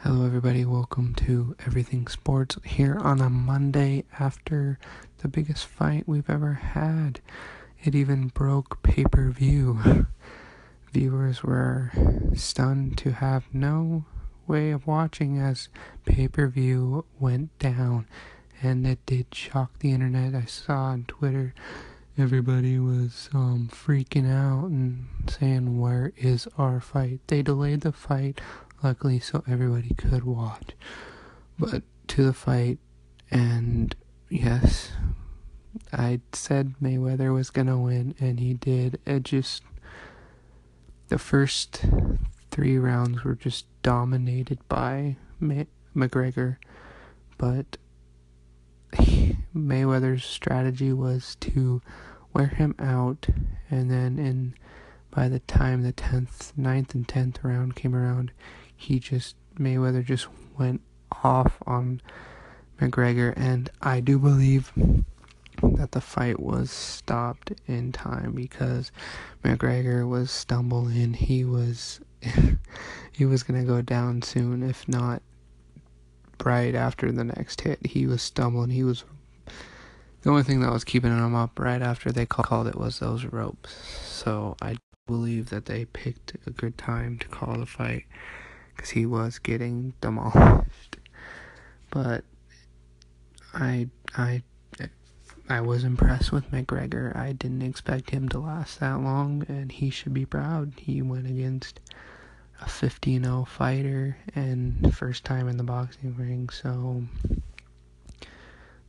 Hello, everybody. Welcome to Everything Sports here on a Monday after the biggest fight we've ever had. It even broke pay per view. Viewers were stunned to have no way of watching as pay per view went down, and it did shock the internet. I saw on Twitter everybody was um, freaking out and saying, Where is our fight? They delayed the fight luckily, so everybody could watch. But to the fight, and yes, I said Mayweather was gonna win, and he did. It just the first three rounds were just dominated by May- McGregor, but Mayweather's strategy was to wear him out, and then in by the time the tenth, ninth, and tenth round came around, he just Mayweather just went off on McGregor, and I do believe that the fight was stopped in time because McGregor was stumbling. He was he was gonna go down soon, if not right after the next hit. He was stumbling. He was the only thing that was keeping him up right after they called it was those ropes. So I believe that they picked a good time to call the fight because he was getting demolished. But I I I was impressed with McGregor. I didn't expect him to last that long, and he should be proud. He went against a 15-0 fighter and first time in the boxing ring, so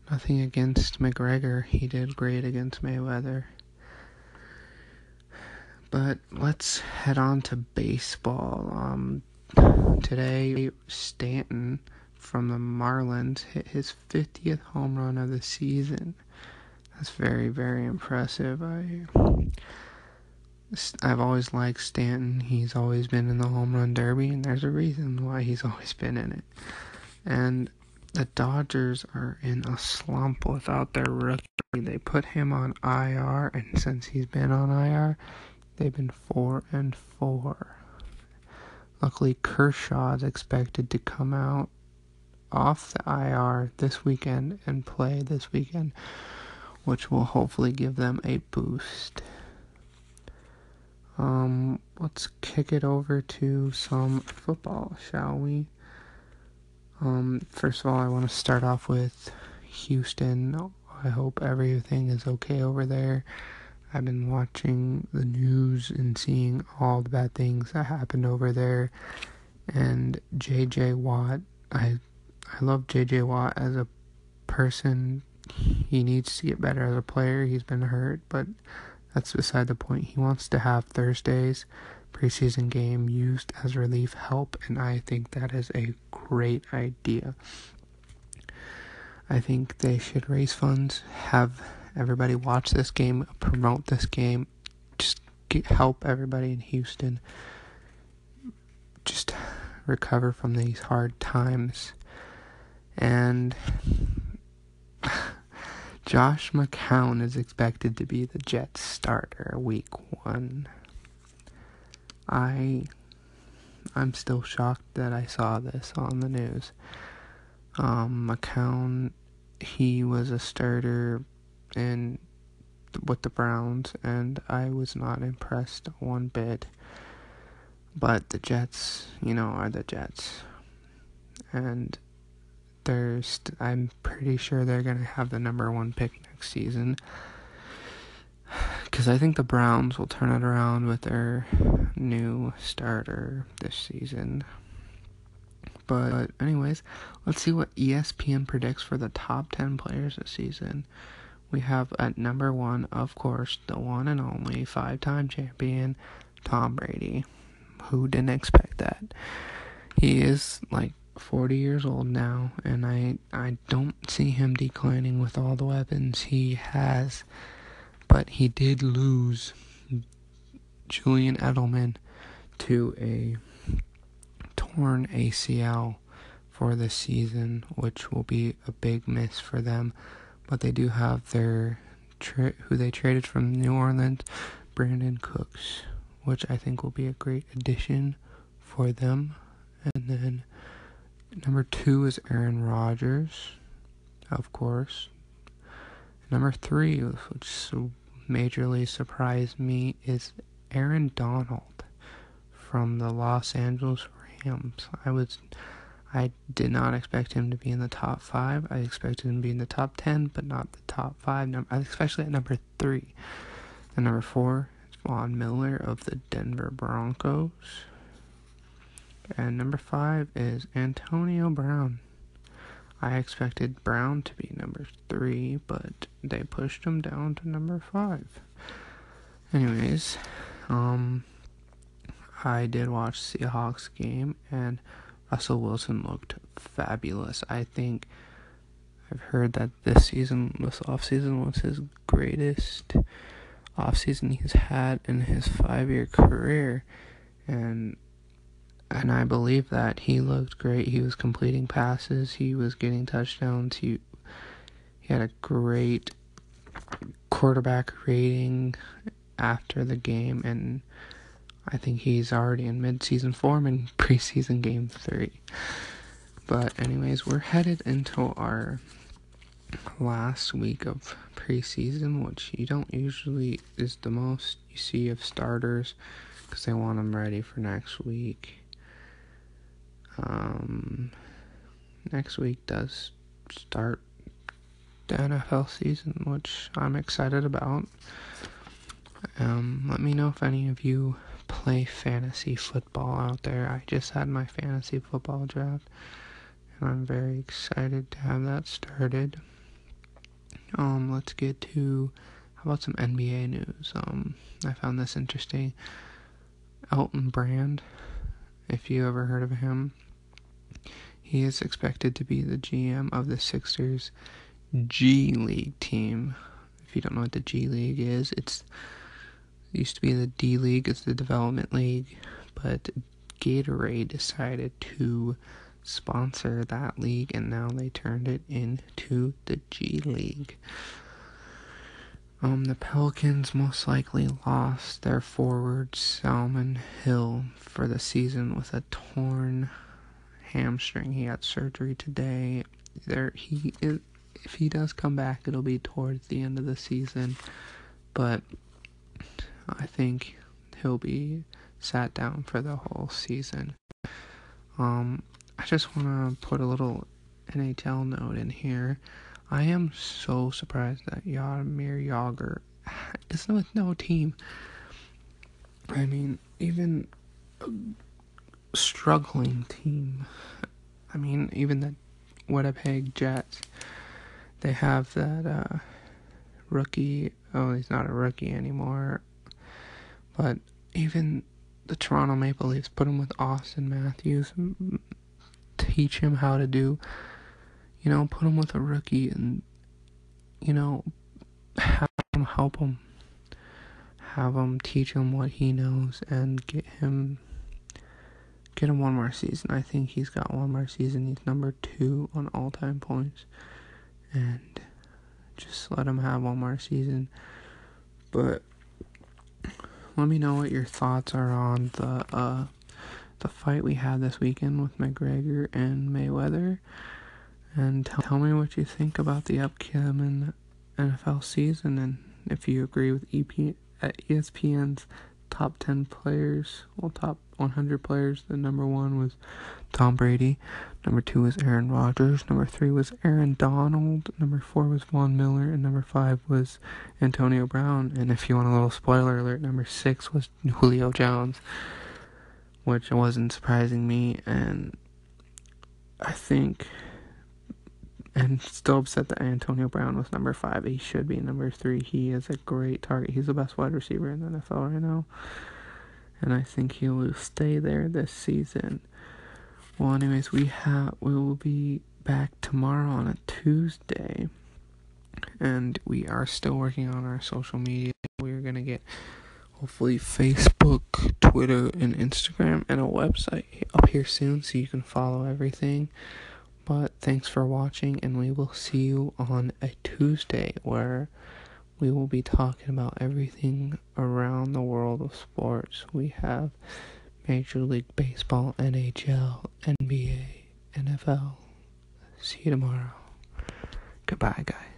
nothing against McGregor. He did great against Mayweather. But let's head on to baseball. Um, today, Stanton from the Marlins hit his 50th home run of the season. That's very, very impressive. I, I've always liked Stanton. He's always been in the home run derby, and there's a reason why he's always been in it. And the Dodgers are in a slump without their rookie. They put him on IR, and since he's been on IR, they've been four and four. Luckily, Kershaw is expected to come out off the IR this weekend and play this weekend, which will hopefully give them a boost. Um, let's kick it over to some football, shall we? Um, first of all, I want to start off with Houston. I hope everything is okay over there. I've been watching the news and seeing all the bad things that happened over there. And JJ Watt, I I love JJ Watt as a person. He needs to get better as a player. He's been hurt, but that's beside the point. He wants to have Thursdays preseason game used as relief help, and I think that is a great idea. I think they should raise funds, have everybody watch this game, promote this game, just get, help everybody in Houston just recover from these hard times. And Josh McCown is expected to be the Jets starter week one. I I'm still shocked that I saw this on the news. Um, McCown, he was a starter in with the Browns, and I was not impressed one bit. But the Jets, you know, are the Jets, and there's I'm pretty sure they're gonna have the number one pick next season because I think the Browns will turn it around with their new starter this season. But, anyways, let's see what ESPN predicts for the top 10 players this season. We have at number one, of course, the one and only five time champion, Tom Brady. Who didn't expect that? He is like 40 years old now, and I, I don't see him declining with all the weapons he has but he did lose Julian Edelman to a torn ACL for the season, which will be a big miss for them. But they do have their tra- who they traded from New Orleans, Brandin Cooks, which I think will be a great addition for them. And then Number two is Aaron Rodgers, of course. Number three, which majorly surprised me, is Aaron Donald from the Los Angeles Rams. I was I did not expect him to be in the top five. I expected him to be in the top ten, but not the top five. Especially at number three. And number four is Von Miller of the Denver Broncos. And number five is Antonio Brown. I expected Brown to be number three, but they pushed him down to number five. Anyways, um, I did watch Seahawks game and Russell Wilson looked fabulous. I think I've heard that this season, this offseason, was his greatest offseason he's had in his five year career. And and I believe that he looked great. He was completing passes, he was getting touchdowns, he he had a great quarterback rating after the game and I think he's already in mid-season form in preseason game 3. But anyways, we're headed into our last week of preseason, which you don't usually is the most you see of starters because they want them ready for next week. Um, next week does start the NFL season, which I'm excited about. Um, let me know if any of you play fantasy football out there. I just had my fantasy football draft, and I'm very excited to have that started. Um, let's get to how about some NBA news? Um, I found this interesting. Elton Brand, if you ever heard of him, he is expected to be the GM of the Sixers G League team. If you don't know what the G League is, it's it used to be in the D League, it's the development league, but Gatorade decided to sponsor that league and now they turned it into the G League. Um, the Pelicans most likely lost their forward Solomon Hill for the season with a torn hamstring. He had surgery today. There, he is, if he does come back, it'll be towards the end of the season. But I think he'll be sat down for the whole season. Um, I just want to put a little NHL note in here. I am so surprised that Jaromir Jagr is with no team. I mean, even a struggling team. I mean, even the Winnipeg Jets, they have that uh, rookie. Oh, he's not a rookie anymore. But even the Toronto Maple Leafs put him with Auston Matthews, teach him how to do, you know, put him with a rookie and, you know, have him help him. Have him teach him what he knows and get him get him one more season. I think he's got one more season. He's number two on all time points. And just let him have one more season. But let me know what your thoughts are on the uh, the fight we had this weekend with McGregor and Mayweather, and tell, tell me what you think about the upcoming NFL season, and if you agree with EP ESPN's top 10 players, well, top 100 players. The number one was Tom Brady. Number two was Aaron Rodgers. Number three was Aaron Donald. Number four was Von Miller. And number five was Antonio Brown. And if you want a little spoiler alert, number six was Julio Jones, which wasn't surprising me. And I think and still upset that Antonio Brown was number five. He should be number three. He is a great target. He's the best wide receiver in the NFL right now. And I think he will stay there this season. Well, anyways, we have we will be back tomorrow on a Tuesday, and we are still working on our social media. We're gonna get hopefully Facebook, Twitter, and Instagram, and a website up here soon, so you can follow everything. But thanks for watching, and we will see you on a Tuesday where we will be talking about everything around the world of sports. We have Major League Baseball, NHL, NBA, NFL. See you tomorrow. Goodbye, guys.